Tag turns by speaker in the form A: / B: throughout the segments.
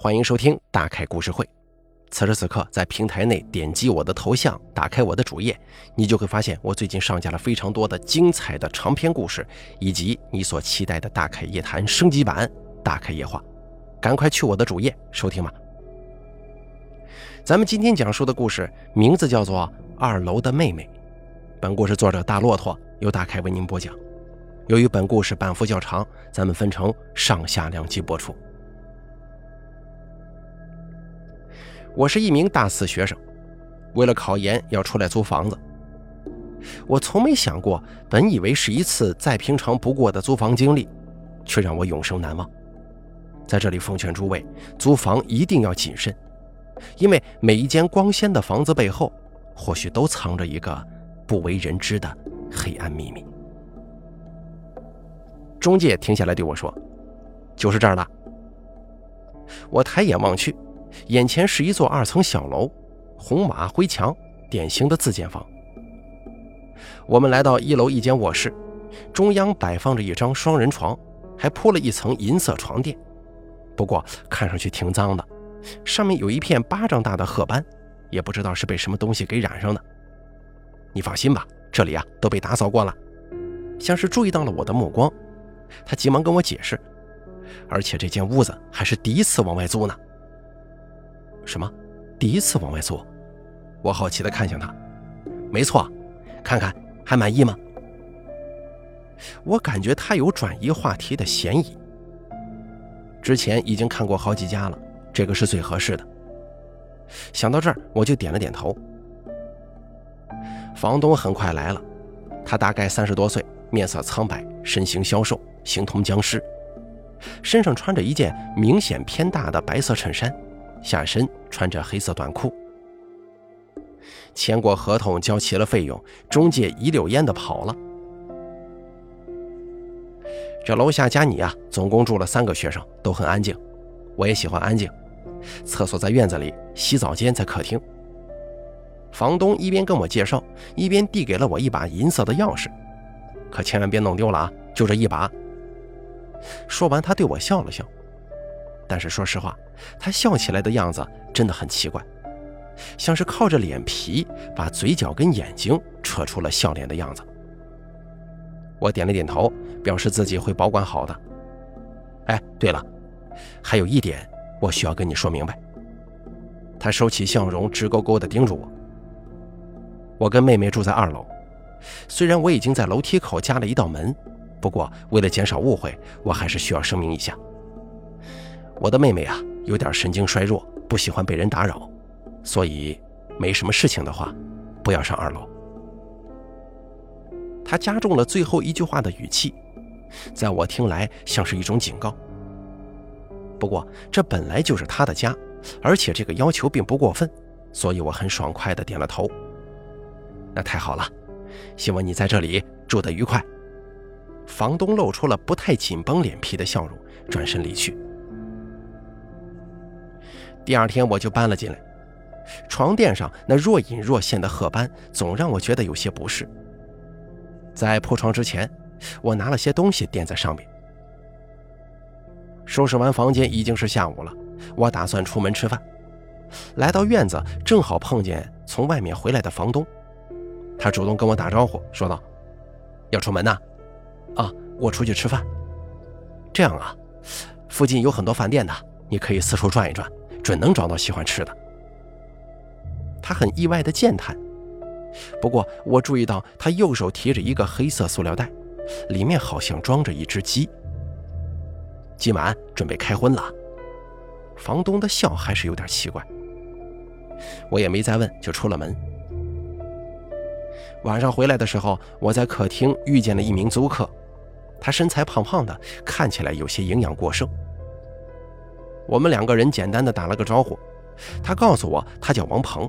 A: 欢迎收听大开故事会。此时此刻，在平台内点击我的头像，打开我的主页，你就会发现我最近上架了非常多的精彩的长篇故事，以及你所期待的大开夜谈升级版《大开夜话》。赶快去我的主页收听吧。咱们今天讲述的故事名字叫做《二楼的妹妹》。本故事作者大骆驼由大开为您播讲。由于本故事版幅较长，咱们分成上下两集播出。我是一名大四学生，为了考研要出来租房子。我从没想过，本以为是一次再平常不过的租房经历，却让我永生难忘。在这里奉劝诸位，租房一定要谨慎，因为每一间光鲜的房子背后，或许都藏着一个不为人知的黑暗秘密。中介停下来对我说：“就是这儿了。”我抬眼望去。眼前是一座二层小楼，红瓦灰墙，典型的自建房。我们来到一楼一间卧室，中央摆放着一张双人床，还铺了一层银色床垫，不过看上去挺脏的，上面有一片巴掌大的褐斑，也不知道是被什么东西给染上的。你放心吧，这里啊都被打扫过了。像是注意到了我的目光，他急忙跟我解释，而且这间屋子还是第一次往外租呢。什么？第一次往外租？我好奇地看向他。没错，看看还满意吗？我感觉他有转移话题的嫌疑。之前已经看过好几家了，这个是最合适的。想到这儿，我就点了点头。房东很快来了，他大概三十多岁，面色苍白，身形消瘦，形同僵尸，身上穿着一件明显偏大的白色衬衫。下身穿着黑色短裤，签过合同，交齐了费用，中介一溜烟的跑了。这楼下加你啊，总共住了三个学生，都很安静。我也喜欢安静，厕所在院子里，洗澡间在客厅。房东一边跟我介绍，一边递给了我一把银色的钥匙，可千万别弄丢了啊，就这一把。说完，他对我笑了笑。但是说实话，他笑起来的样子真的很奇怪，像是靠着脸皮把嘴角跟眼睛扯出了笑脸的样子。我点了点头，表示自己会保管好的。哎，对了，还有一点我需要跟你说明白。他收起笑容，直勾勾地盯着我。我跟妹妹住在二楼，虽然我已经在楼梯口加了一道门，不过为了减少误会，我还是需要声明一下。我的妹妹啊，有点神经衰弱，不喜欢被人打扰，所以没什么事情的话，不要上二楼。他加重了最后一句话的语气，在我听来像是一种警告。不过这本来就是他的家，而且这个要求并不过分，所以我很爽快地点了头。那太好了，希望你在这里住得愉快。房东露出了不太紧绷脸皮的笑容，转身离去。第二天我就搬了进来，床垫上那若隐若现的褐斑总让我觉得有些不适。在铺床之前，我拿了些东西垫在上面。收拾完房间已经是下午了，我打算出门吃饭。来到院子，正好碰见从外面回来的房东，他主动跟我打招呼，说道：“要出门呐？啊，我出去吃饭。这样啊，附近有很多饭店的，你可以四处转一转。”准能找到喜欢吃的。他很意外的健谈，不过我注意到他右手提着一个黑色塑料袋，里面好像装着一只鸡。今晚准备开荤了。房东的笑还是有点奇怪。我也没再问，就出了门。晚上回来的时候，我在客厅遇见了一名租客，他身材胖胖的，看起来有些营养过剩。我们两个人简单的打了个招呼，他告诉我他叫王鹏。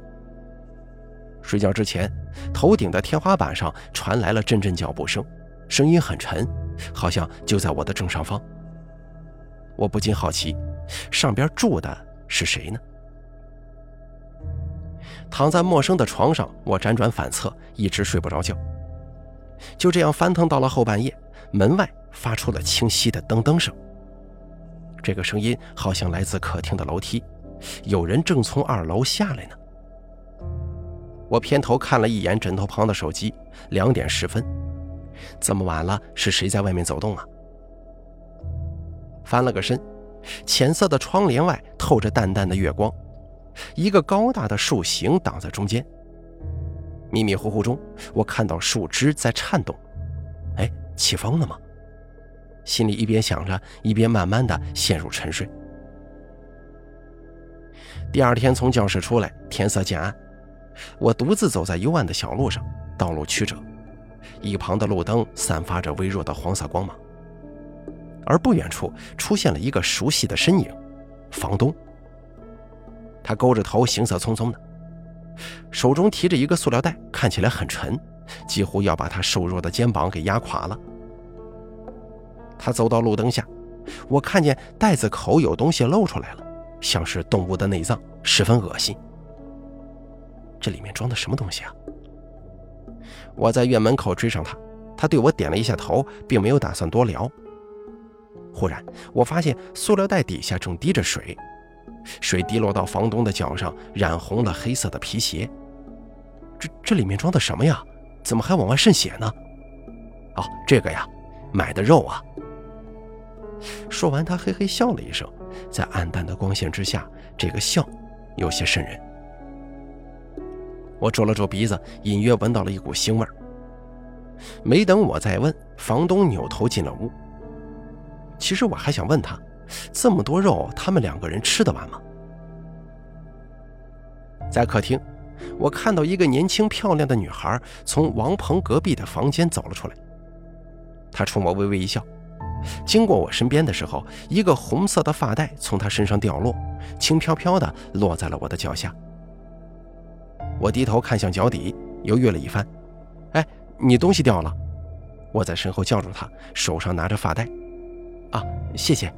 A: 睡觉之前，头顶的天花板上传来了阵阵脚步声，声音很沉，好像就在我的正上方。我不禁好奇，上边住的是谁呢？躺在陌生的床上，我辗转反侧，一直睡不着觉。就这样翻腾到了后半夜，门外发出了清晰的噔噔声。这个声音好像来自客厅的楼梯，有人正从二楼下来呢。我偏头看了一眼枕头旁的手机，两点十分，这么晚了，是谁在外面走动啊？翻了个身，浅色的窗帘外透着淡淡的月光，一个高大的树形挡在中间。迷迷糊糊中，我看到树枝在颤动，哎，起风了吗？心里一边想着，一边慢慢的陷入沉睡。第二天从教室出来，天色渐暗，我独自走在幽暗的小路上，道路曲折，一旁的路灯散发着微弱的黄色光芒。而不远处出现了一个熟悉的身影，房东。他勾着头，行色匆匆的。手中提着一个塑料袋，看起来很沉，几乎要把他瘦弱的肩膀给压垮了。他走到路灯下，我看见袋子口有东西露出来了，像是动物的内脏，十分恶心。这里面装的什么东西啊？我在院门口追上他，他对我点了一下头，并没有打算多聊。忽然，我发现塑料袋底下正滴着水。水滴落到房东的脚上，染红了黑色的皮鞋。这这里面装的什么呀？怎么还往外渗血呢？哦，这个呀，买的肉啊。说完，他嘿嘿笑了一声，在暗淡的光线之下，这个笑有些瘆人。我皱了皱鼻子，隐约闻到了一股腥味。没等我再问，房东扭头进了屋。其实我还想问他。这么多肉，他们两个人吃得完吗？在客厅，我看到一个年轻漂亮的女孩从王鹏隔壁的房间走了出来。她冲我微微一笑，经过我身边的时候，一个红色的发带从她身上掉落，轻飘飘的落在了我的脚下。我低头看向脚底，犹豫了一番，“哎，你东西掉了。”我在身后叫住她，手上拿着发带，“啊，谢谢。”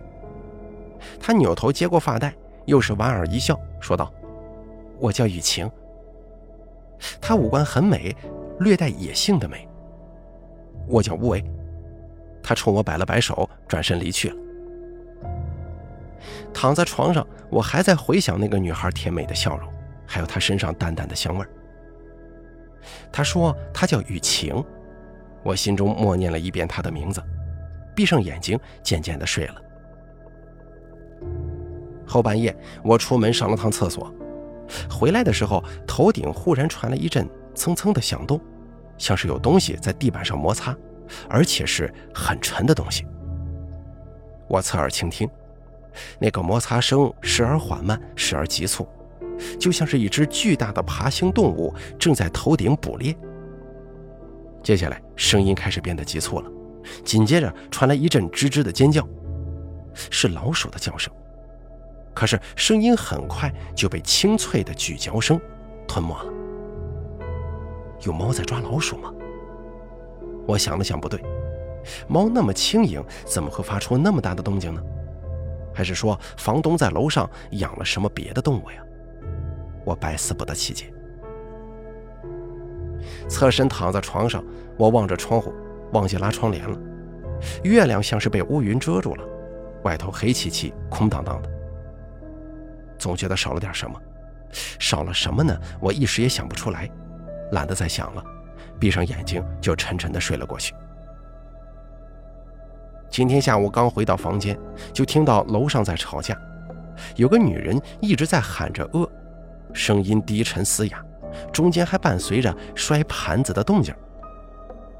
A: 他扭头接过发带，又是莞尔一笑，说道：“我叫雨晴。她五官很美，略带野性的美。我叫乌维。”他冲我摆了摆手，转身离去了。躺在床上，我还在回想那个女孩甜美的笑容，还有她身上淡淡的香味。他说她叫雨晴，我心中默念了一遍她的名字，闭上眼睛，渐渐的睡了。后半夜，我出门上了趟厕所，回来的时候，头顶忽然传来一阵蹭蹭的响动，像是有东西在地板上摩擦，而且是很沉的东西。我侧耳倾听，那个摩擦声时而缓慢，时而急促，就像是一只巨大的爬行动物正在头顶捕猎。接下来，声音开始变得急促了，紧接着传来一阵吱吱的尖叫，是老鼠的叫声。可是声音很快就被清脆的咀嚼声吞没了。有猫在抓老鼠吗？我想了想，不对，猫那么轻盈，怎么会发出那么大的动静呢？还是说房东在楼上养了什么别的动物呀？我百思不得其解。侧身躺在床上，我望着窗户，忘记拉窗帘了。月亮像是被乌云遮住了，外头黑漆漆、空荡荡的。总觉得少了点什么，少了什么呢？我一时也想不出来，懒得再想了，闭上眼睛就沉沉的睡了过去。今天下午刚回到房间，就听到楼上在吵架，有个女人一直在喊着“饿”，声音低沉嘶哑，中间还伴随着摔盘子的动静。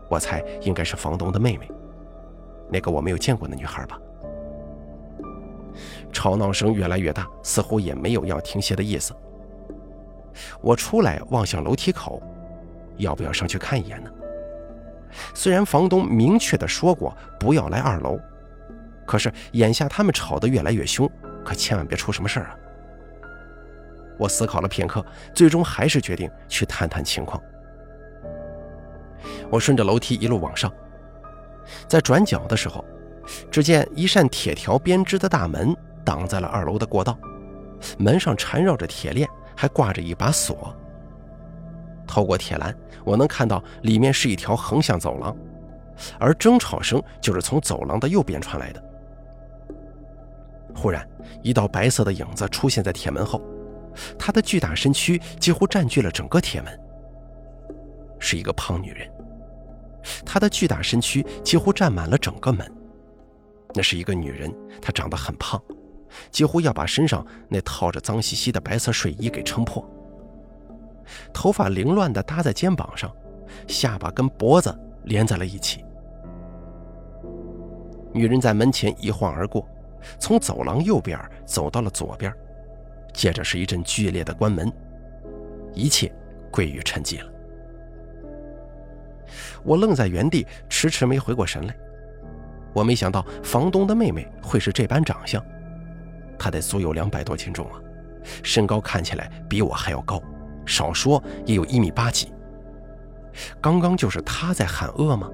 A: 我猜应该是房东的妹妹，那个我没有见过的女孩吧。吵闹声越来越大，似乎也没有要停歇的意思。我出来望向楼梯口，要不要上去看一眼呢？虽然房东明确的说过不要来二楼，可是眼下他们吵得越来越凶，可千万别出什么事儿啊！我思考了片刻，最终还是决定去探探情况。我顺着楼梯一路往上，在转角的时候，只见一扇铁条编织的大门。挡在了二楼的过道，门上缠绕着铁链，还挂着一把锁。透过铁栏，我能看到里面是一条横向走廊，而争吵声就是从走廊的右边传来的。忽然，一道白色的影子出现在铁门后，她的巨大身躯几乎占据了整个铁门。是一个胖女人，她的巨大身躯几乎占满了整个门。那是一个女人，她长得很胖，几乎要把身上那套着脏兮兮的白色睡衣给撑破。头发凌乱地搭在肩膀上，下巴跟脖子连在了一起。女人在门前一晃而过。从走廊右边走到了左边，接着是一阵剧烈的关门，一切归于沉寂了。我愣在原地，迟迟没回过神来。我没想到房东的妹妹会是这般长相，她得足有两百多斤重啊，身高看起来比我还要高，少说也有一米八几。刚刚就是他在喊饿吗？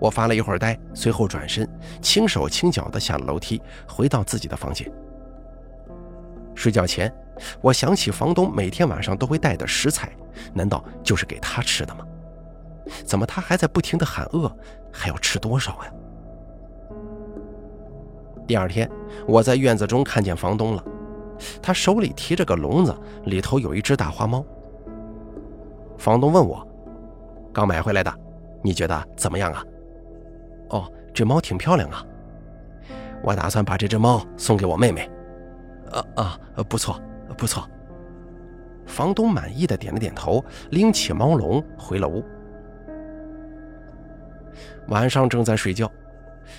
A: 我发了一会儿呆，随后转身，轻手轻脚地下了楼梯，回到自己的房间。睡觉前，我想起房东每天晚上都会带的食材，难道就是给他吃的吗？怎么他还在不停地喊饿？还要吃多少呀？第二天，我在院子中看见房东了，他手里提着个笼子，里头有一只大花猫。房东问我：“刚买回来的，你觉得怎么样啊？”哦，这猫挺漂亮啊！我打算把这只猫送给我妹妹。啊啊，不错，不错。房东满意的点了点头，拎起猫笼回了屋。晚上正在睡觉，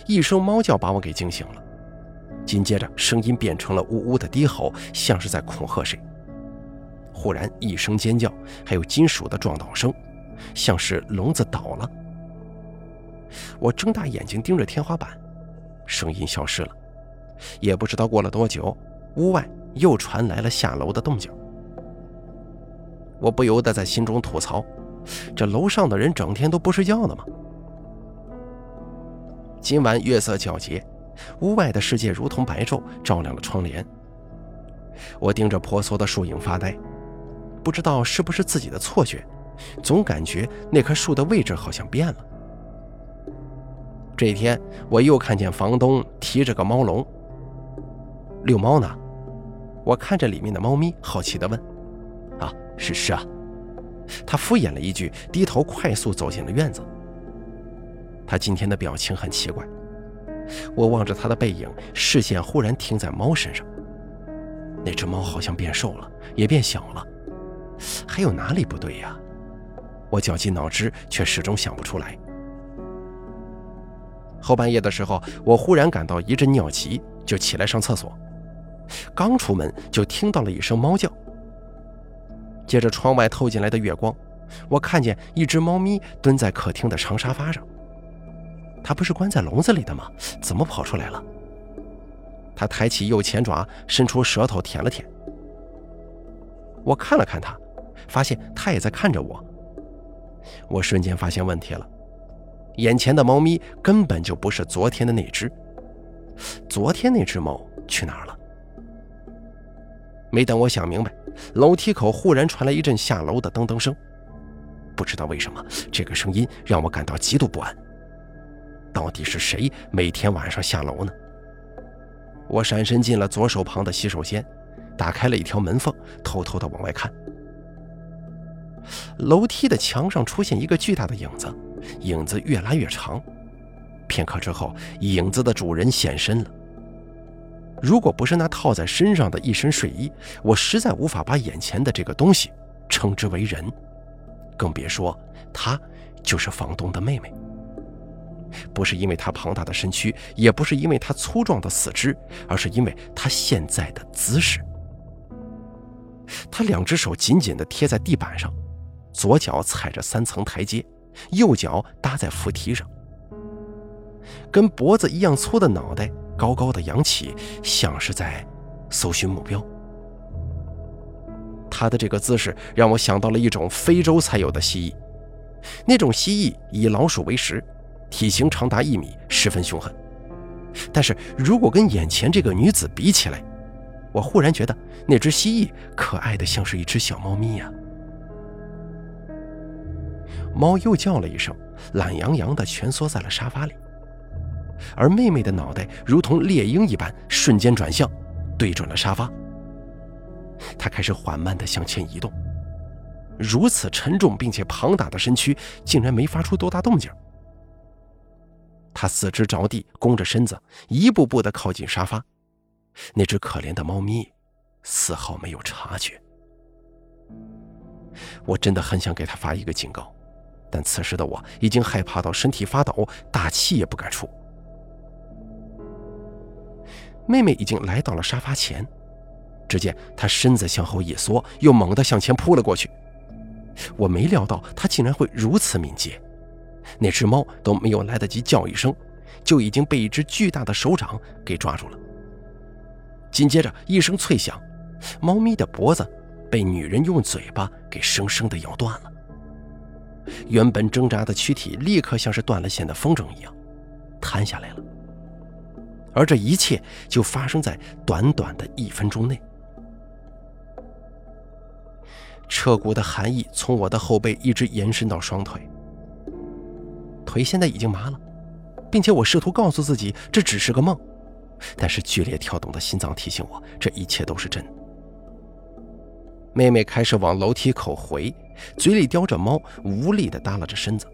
A: 一声猫叫把我给惊醒了，紧接着声音变成了呜呜的低吼，像是在恐吓谁。忽然一声尖叫，还有金属的撞倒声，像是笼子倒了。我睁大眼睛盯着天花板，声音消失了。也不知道过了多久，屋外又传来了下楼的动静。我不由得在心中吐槽：这楼上的人整天都不睡觉呢吗？今晚月色皎洁，屋外的世界如同白昼，照亮了窗帘。我盯着婆娑的树影发呆，不知道是不是自己的错觉，总感觉那棵树的位置好像变了。这一天，我又看见房东提着个猫笼，遛猫呢。我看着里面的猫咪，好奇地问：“啊，是是啊。”他敷衍了一句，低头快速走进了院子。他今天的表情很奇怪。我望着他的背影，视线忽然停在猫身上。那只猫好像变瘦了，也变小了，还有哪里不对呀？我绞尽脑汁，却始终想不出来。后半夜的时候，我忽然感到一阵尿急，就起来上厕所。刚出门就听到了一声猫叫。借着窗外透进来的月光，我看见一只猫咪蹲在客厅的长沙发上。它不是关在笼子里的吗？怎么跑出来了？它抬起右前爪，伸出舌头舔了舔。我看了看它，发现它也在看着我。我瞬间发现问题了。眼前的猫咪根本就不是昨天的那只，昨天那只猫去哪儿了？没等我想明白，楼梯口忽然传来一阵下楼的噔噔声。不知道为什么，这个声音让我感到极度不安。到底是谁每天晚上下楼呢？我闪身进了左手旁的洗手间，打开了一条门缝，偷偷的往外看。楼梯的墙上出现一个巨大的影子。影子越拉越长，片刻之后，影子的主人现身了。如果不是那套在身上的一身睡衣，我实在无法把眼前的这个东西称之为人，更别说她就是房东的妹妹。不是因为她庞大的身躯，也不是因为她粗壮的四肢，而是因为她现在的姿势。他两只手紧紧地贴在地板上，左脚踩着三层台阶。右脚搭在扶梯上，跟脖子一样粗的脑袋高高的扬起，像是在搜寻目标。他的这个姿势让我想到了一种非洲才有的蜥蜴，那种蜥蜴以老鼠为食，体型长达一米，十分凶狠。但是如果跟眼前这个女子比起来，我忽然觉得那只蜥蜴可爱的像是一只小猫咪呀。猫又叫了一声，懒洋洋地蜷缩在了沙发里。而妹妹的脑袋如同猎鹰一般，瞬间转向，对准了沙发。她开始缓慢地向前移动，如此沉重并且庞大的身躯竟然没发出多大动静。他四肢着地，弓着身子，一步步地靠近沙发。那只可怜的猫咪丝毫没有察觉。我真的很想给他发一个警告，但此时的我已经害怕到身体发抖，大气也不敢出。妹妹已经来到了沙发前，只见她身子向后一缩，又猛地向前扑了过去。我没料到她竟然会如此敏捷，那只猫都没有来得及叫一声，就已经被一只巨大的手掌给抓住了。紧接着一声脆响，猫咪的脖子被女人用嘴巴给生生的咬断了。原本挣扎的躯体立刻像是断了线的风筝一样，瘫下来了。而这一切就发生在短短的一分钟内。彻骨的寒意从我的后背一直延伸到双腿，腿现在已经麻了，并且我试图告诉自己这只是个梦，但是剧烈跳动的心脏提醒我这一切都是真的。妹妹开始往楼梯口回，嘴里叼着猫，无力地耷拉着身子。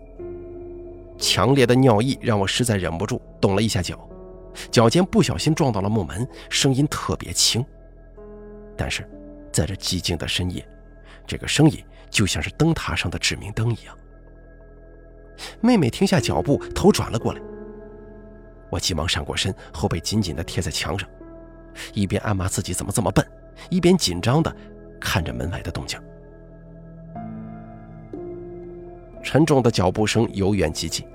A: 强烈的尿意让我实在忍不住动了一下脚。脚尖不小心撞到了木门，声音特别轻。但是，在这寂静的深夜，这个声音就像是灯塔上的指明灯一样。妹妹停下脚步，头转了过来。我急忙闪过身，后背紧紧地贴在墙上，一边暗骂自己怎么这么笨，一边紧张地看着门外的动静。沉重的脚步声由远及近，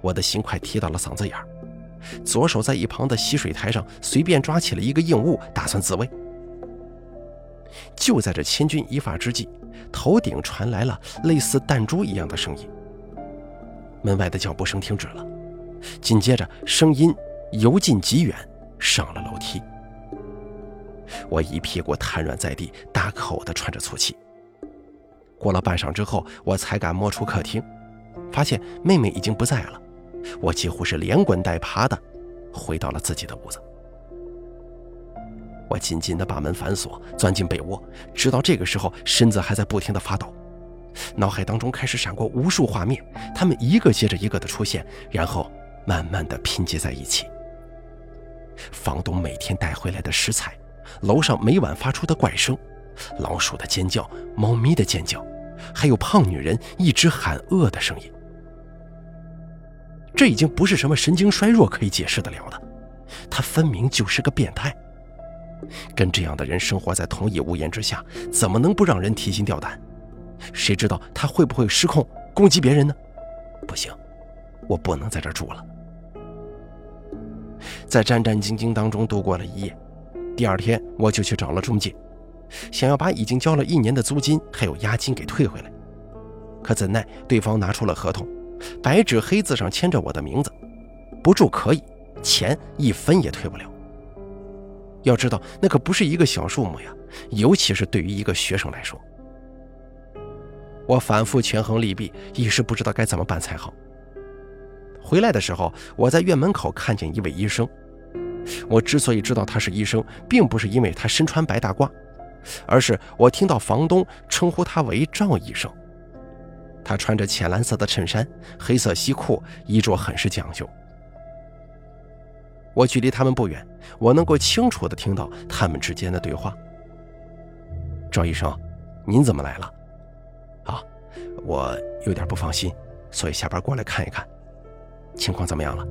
A: 我的心快提到了嗓子眼儿。左手在一旁的洗水台上随便抓起了一个硬物，打算自卫。就在这千钧一发之际，头顶传来了类似弹珠一样的声音。门外的脚步声停止了，紧接着声音由近及远，上了楼梯。我一屁股瘫软在地，大口的喘着粗气。过了半晌之后，我才敢摸出客厅，发现妹妹已经不在了。我几乎是连滚带爬的回到了自己的屋子。我紧紧的把门反锁，钻进被窝，直到这个时候，身子还在不停的发抖，脑海当中开始闪过无数画面，他们一个接着一个的出现，然后慢慢的拼接在一起。房东每天带回来的食材，楼上每晚发出的怪声，老鼠的尖叫，猫咪的尖叫，还有胖女人一直喊饿的声音。这已经不是什么神经衰弱可以解释得了的，他分明就是个变态。跟这样的人生活在同一屋檐之下，怎么能不让人提心吊胆？谁知道他会不会失控攻击别人呢？不行，我不能在这住了。在战战兢兢当中度过了一夜，第二天我就去找了中介，想要把已经交了一年的租金还有押金给退回来。可怎奈对方拿出了合同。白纸黑字上签着我的名字，不住可以，钱一分也退不了。要知道，那可不是一个小数目呀，尤其是对于一个学生来说。我反复权衡利弊，一时不知道该怎么办才好。回来的时候，我在院门口看见一位医生。我之所以知道他是医生，并不是因为他身穿白大褂，而是我听到房东称呼他为赵医生。他穿着浅蓝色的衬衫，黑色西裤，衣着很是讲究。我距离他们不远，我能够清楚地听到他们之间的对话。赵医生，您怎么来了？我有点不放心，所以下班过来看一看。情况怎么样了？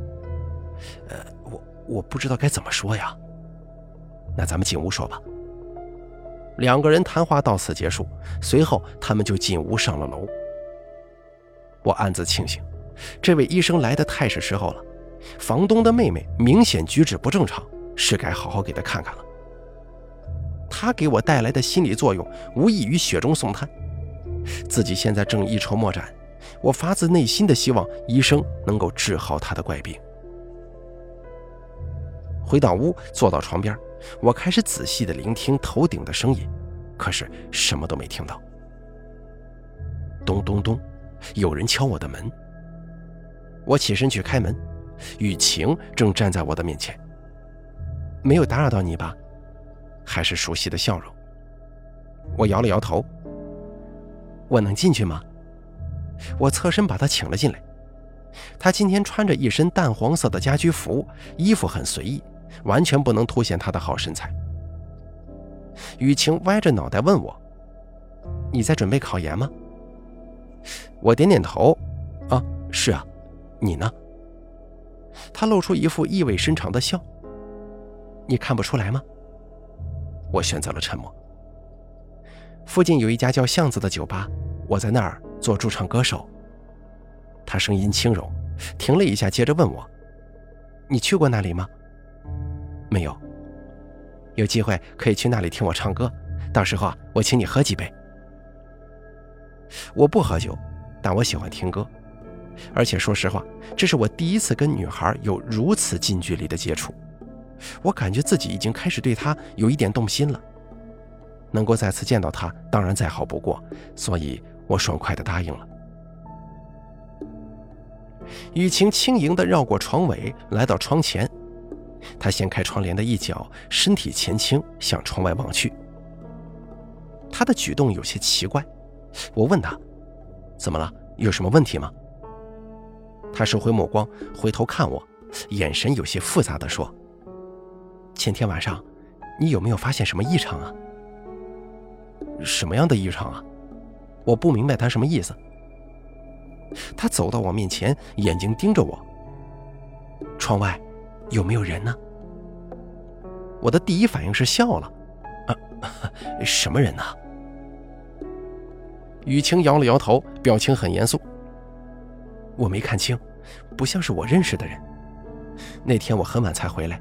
A: 呃，我我不知道该怎么说呀。那咱们进屋说吧。两个人谈话到此结束，随后他们就进屋上了楼。我暗自庆幸，这位医生来的太是时候了。房东的妹妹明显举止不正常，是该好好给她看看了。他给我带来的心理作用，无异于雪中送炭。自己现在正一筹莫展，我发自内心的希望医生能够治好他的怪病。回到屋，坐到床边，我开始仔细的聆听头顶的声音，可是什么都没听到。咚咚咚。有人敲我的门，我起身去开门，雨晴正站在我的面前。没有打扰到你吧？还是熟悉的笑容。我摇了摇头。我能进去吗？我侧身把她请了进来。她今天穿着一身淡黄色的家居服，衣服很随意，完全不能凸显她的好身材。雨晴歪着脑袋问我：“你在准备考研吗？”我点点头。啊，是啊，你呢？她露出一副意味深长的笑。你看不出来吗？我选择了沉默。附近有一家叫巷子的酒吧，我在那儿做驻唱歌手。他声音轻柔，停了一下，接着问我：“你去过那里吗？”“没有。”“有机会可以去那里听我唱歌，到时候，我请你喝几杯。”我不喝酒，但我喜欢听歌，而且说实话，这是我第一次跟女孩有如此近距离的接触。我感觉自己已经开始对她有一点动心了，能够再次见到他，当然再好不过，所以我爽快地答应了。雨晴轻盈地绕过床尾，来到窗前，她掀开窗帘的一角，身体前倾，向窗外望去。她的举动有些奇怪，我问她：“怎么了？有什么问题吗？”她收回目光，回头看我，眼神有些复杂地说。前天晚上，你有没有发现什么异常啊？什么样的异常啊？我不明白他什么意思。他走到我面前，眼睛盯着我。窗外有没有人呢？我的第一反应是笑了。啊，什么人呢？雨晴摇了摇头，表情很严肃。我没看清，不像是我认识的人。那天我很晚才回来。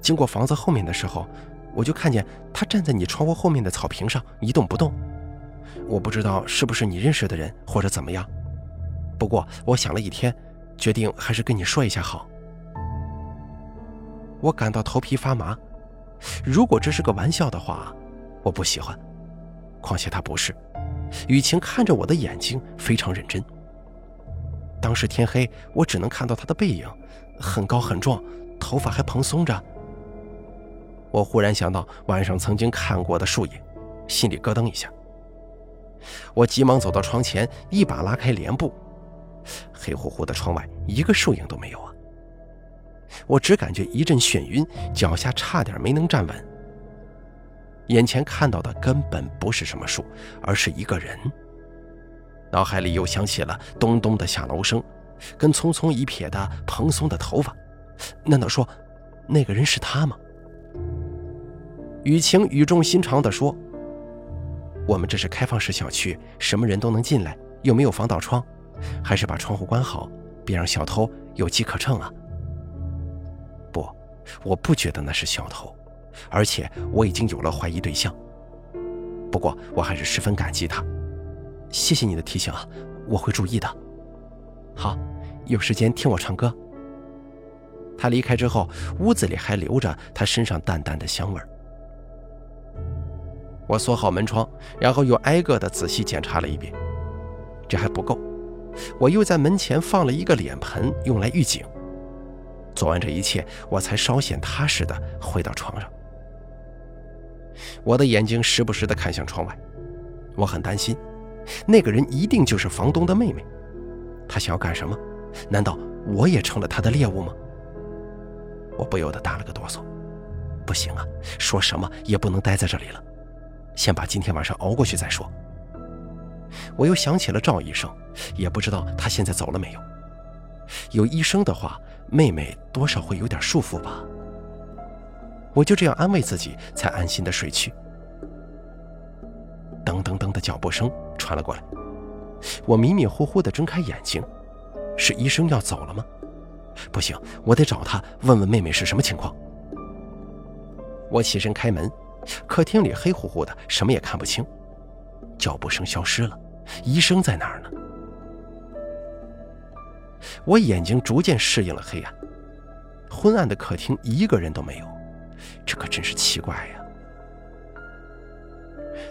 A: 经过房子后面的时候，我就看见他站在你窗户后面的草坪上一动不动。我不知道是不是你认识的人或者怎么样，不过我想了一天，决定还是跟你说一下好。我感到头皮发麻，如果这是个玩笑的话，我不喜欢。况且他不是。雨晴看着我的眼睛非常认真。当时天黑，我只能看到他的背影，很高很壮，头发还蓬松着。我忽然想到晚上曾经看过的树影，心里咯噔一下。我急忙走到窗前，一把拉开帘布，黑乎乎的窗外一个树影都没有啊！我只感觉一阵眩晕，脚下差点没能站稳。眼前看到的根本不是什么树，而是一个人。脑海里又响起了咚咚的下楼声，跟匆匆一瞥的蓬松的头发。难道说，那个人是他吗？雨晴语重心长地说：“我们这是开放式小区，什么人都能进来，又没有防盗窗，还是把窗户关好，别让小偷有机可乘啊！”不，我不觉得那是小偷，而且我已经有了怀疑对象。不过我还是十分感激他，谢谢你的提醒啊，我会注意的。好，有时间听我唱歌。他离开之后，屋子里还留着他身上淡淡的香味儿。我锁好门窗，然后又挨个的仔细检查了一遍。这还不够，我又在门前放了一个脸盆，用来预警。做完这一切，我才稍显踏实的回到床上。我的眼睛时不时的看向窗外，我很担心，那个人一定就是房东的妹妹。他想要干什么？难道我也成了他的猎物吗？我不由得打了个哆嗦。不行啊，说什么也不能待在这里了。先把今天晚上熬过去再说。我又想起了赵医生，也不知道他现在走了没有。有医生的话，妹妹多少会有点束缚吧。我就这样安慰自己，才安心的睡去。噔噔噔的脚步声传了过来，我迷迷糊糊的睁开眼睛，是医生要走了吗？不行，我得找他问问妹妹是什么情况。我起身开门。客厅里黑乎乎的，什么也看不清。脚步声消失了，医生在哪儿呢？我眼睛逐渐适应了黑暗，昏暗的客厅一个人都没有，这可真是奇怪呀！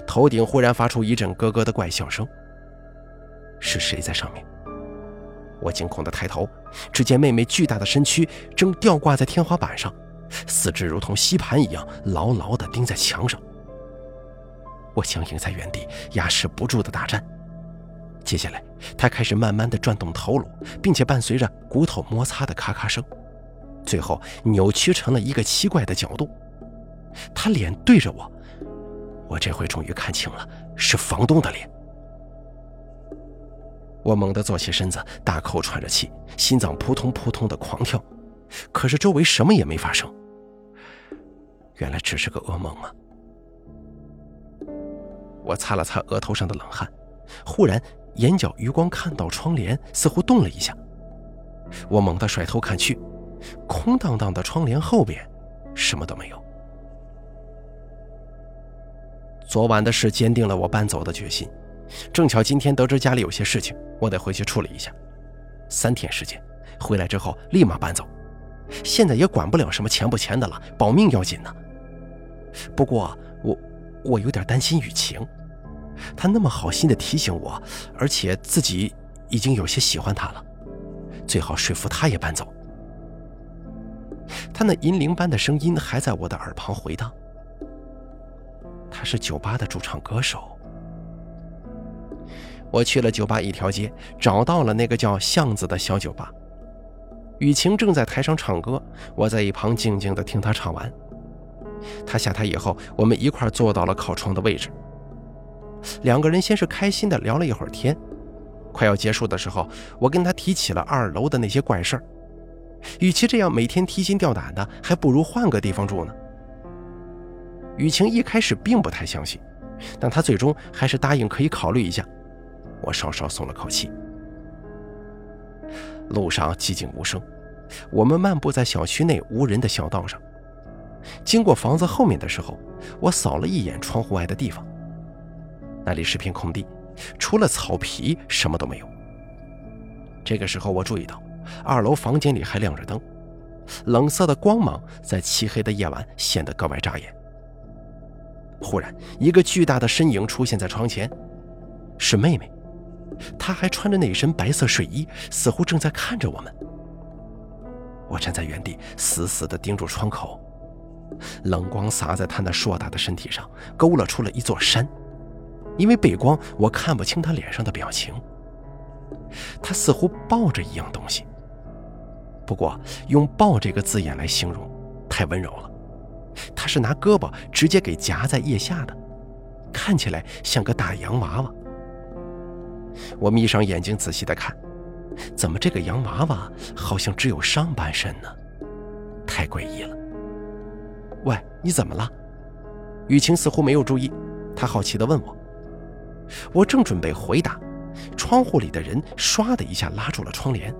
A: 头顶忽然发出一阵咯咯的怪笑声，是谁在上面？我惊恐地抬头，只见妹妹巨大的身躯正吊挂在天花板上，四肢如同吸盘一样牢牢地钉在墙上。我僵硬在原地，压制不住的大战。接下来，他开始慢慢地转动头颅，并且伴随着骨头摩擦的咔咔声，最后扭曲成了一个奇怪的角度。他脸对着我，我这回终于看清了，是房东的脸。我猛地坐起身子，大口喘着气，心脏扑通扑通的狂跳。可是周围什么也没发生，原来只是个噩梦啊！我擦了擦额头上的冷汗，忽然眼角余光看到窗帘似乎动了一下，我猛地甩头看去，空荡荡的窗帘后边什么都没有。昨晚的事坚定了我搬走的决心。正巧今天得知家里有些事情，我得回去处理一下。三天时间，回来之后立马搬走。现在也管不了什么钱不钱的了，保命要紧呢。不过我我有点担心雨晴，她那么好心的提醒我，而且自己已经有些喜欢她了，最好说服她也搬走。他那银铃般的声音还在我的耳旁回荡。他是酒吧的驻唱歌手。我去了酒吧一条街，找到了那个叫巷子的小酒吧。雨晴正在台上唱歌，我在一旁静静地听她唱完。他下台以后，我们一块坐到了靠窗的位置。两个人先是开心地聊了一会儿天，快要结束的时候，我跟他提起了二楼的那些怪事儿。与其这样每天提心吊胆的，还不如换个地方住呢。雨晴一开始并不太相信，但她最终还是答应可以考虑一下。我稍稍松了口气。路上寂静无声，我们漫步在小区内无人的小道上。经过房子后面的时候，我扫了一眼窗户外的地方，那里是片空地，除了草皮什么都没有。这个时候，我注意到二楼房间里还亮着灯，冷色的光芒在漆黑的夜晚显得格外扎眼。忽然，一个巨大的身影出现在窗前，是妹妹。她还穿着那身白色睡衣，似乎正在看着我们。我站在原地，死死地盯住窗口，冷光洒在她那硕大的身体上，勾勒出了一座山。因为背光，我看不清她脸上的表情。她似乎抱着一样东西，不过用“抱”这个字眼来形容，太温柔了。她是拿胳膊直接给夹在腋下的，看起来像个大洋娃娃。我眯上眼睛仔细的看，怎么这个洋娃娃好像只有上半身呢？太诡异了。喂，你怎么了？雨晴似乎没有注意，她好奇的问我。我正准备回答，窗户里的人唰的一下拉住了窗帘，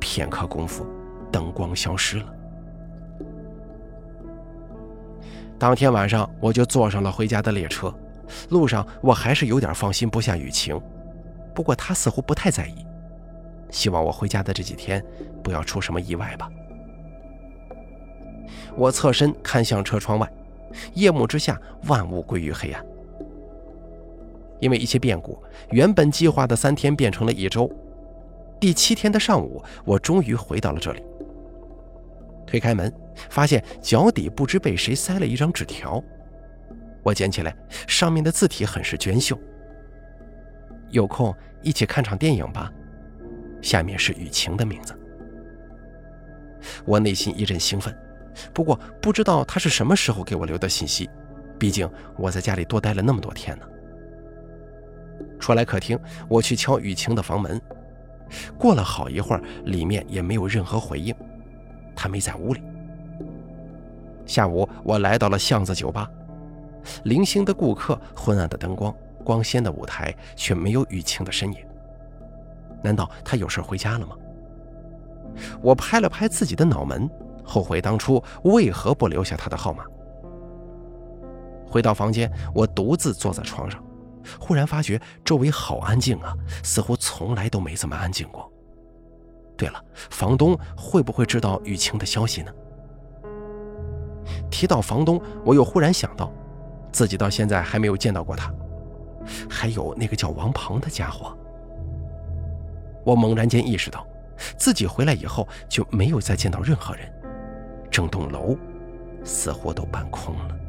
A: 片刻功夫，灯光消失了。当天晚上我就坐上了回家的列车，路上我还是有点放心不下雨晴。不过她似乎不太在意，希望我回家的这几天不要出什么意外吧。我侧身看向车窗外，夜幕之下，万物归于黑暗。因为一些变故，原本计划的三天变成了一周。第七天的上午，我终于回到了这里。推开门，发现脚底不知被谁塞了一张纸条。我捡起来，上面的字体很是娟秀。有空一起看场电影吧。下面是雨晴的名字。我内心一阵兴奋，不过不知道他是什么时候给我留的信息，毕竟我在家里多待了那么多天呢。出来客厅，我去敲雨晴的房门，过了好一会儿，里面也没有任何回应，他没在屋里。下午，我来到了巷子酒吧，零星的顾客，昏暗的灯光。光鲜的舞台却没有雨晴的身影，难道他有事回家了吗？我拍了拍自己的脑门，后悔当初为何不留下他的号码。回到房间，我独自坐在床上，忽然发觉周围好安静啊，似乎从来都没这么安静过。对了，房东会不会知道雨晴的消息呢？提到房东，我又忽然想到，自己到现在还没有见到过他。还有那个叫王鹏的家伙，我猛然间意识到，自己回来以后就没有再见到任何人，整栋楼似乎都搬空了。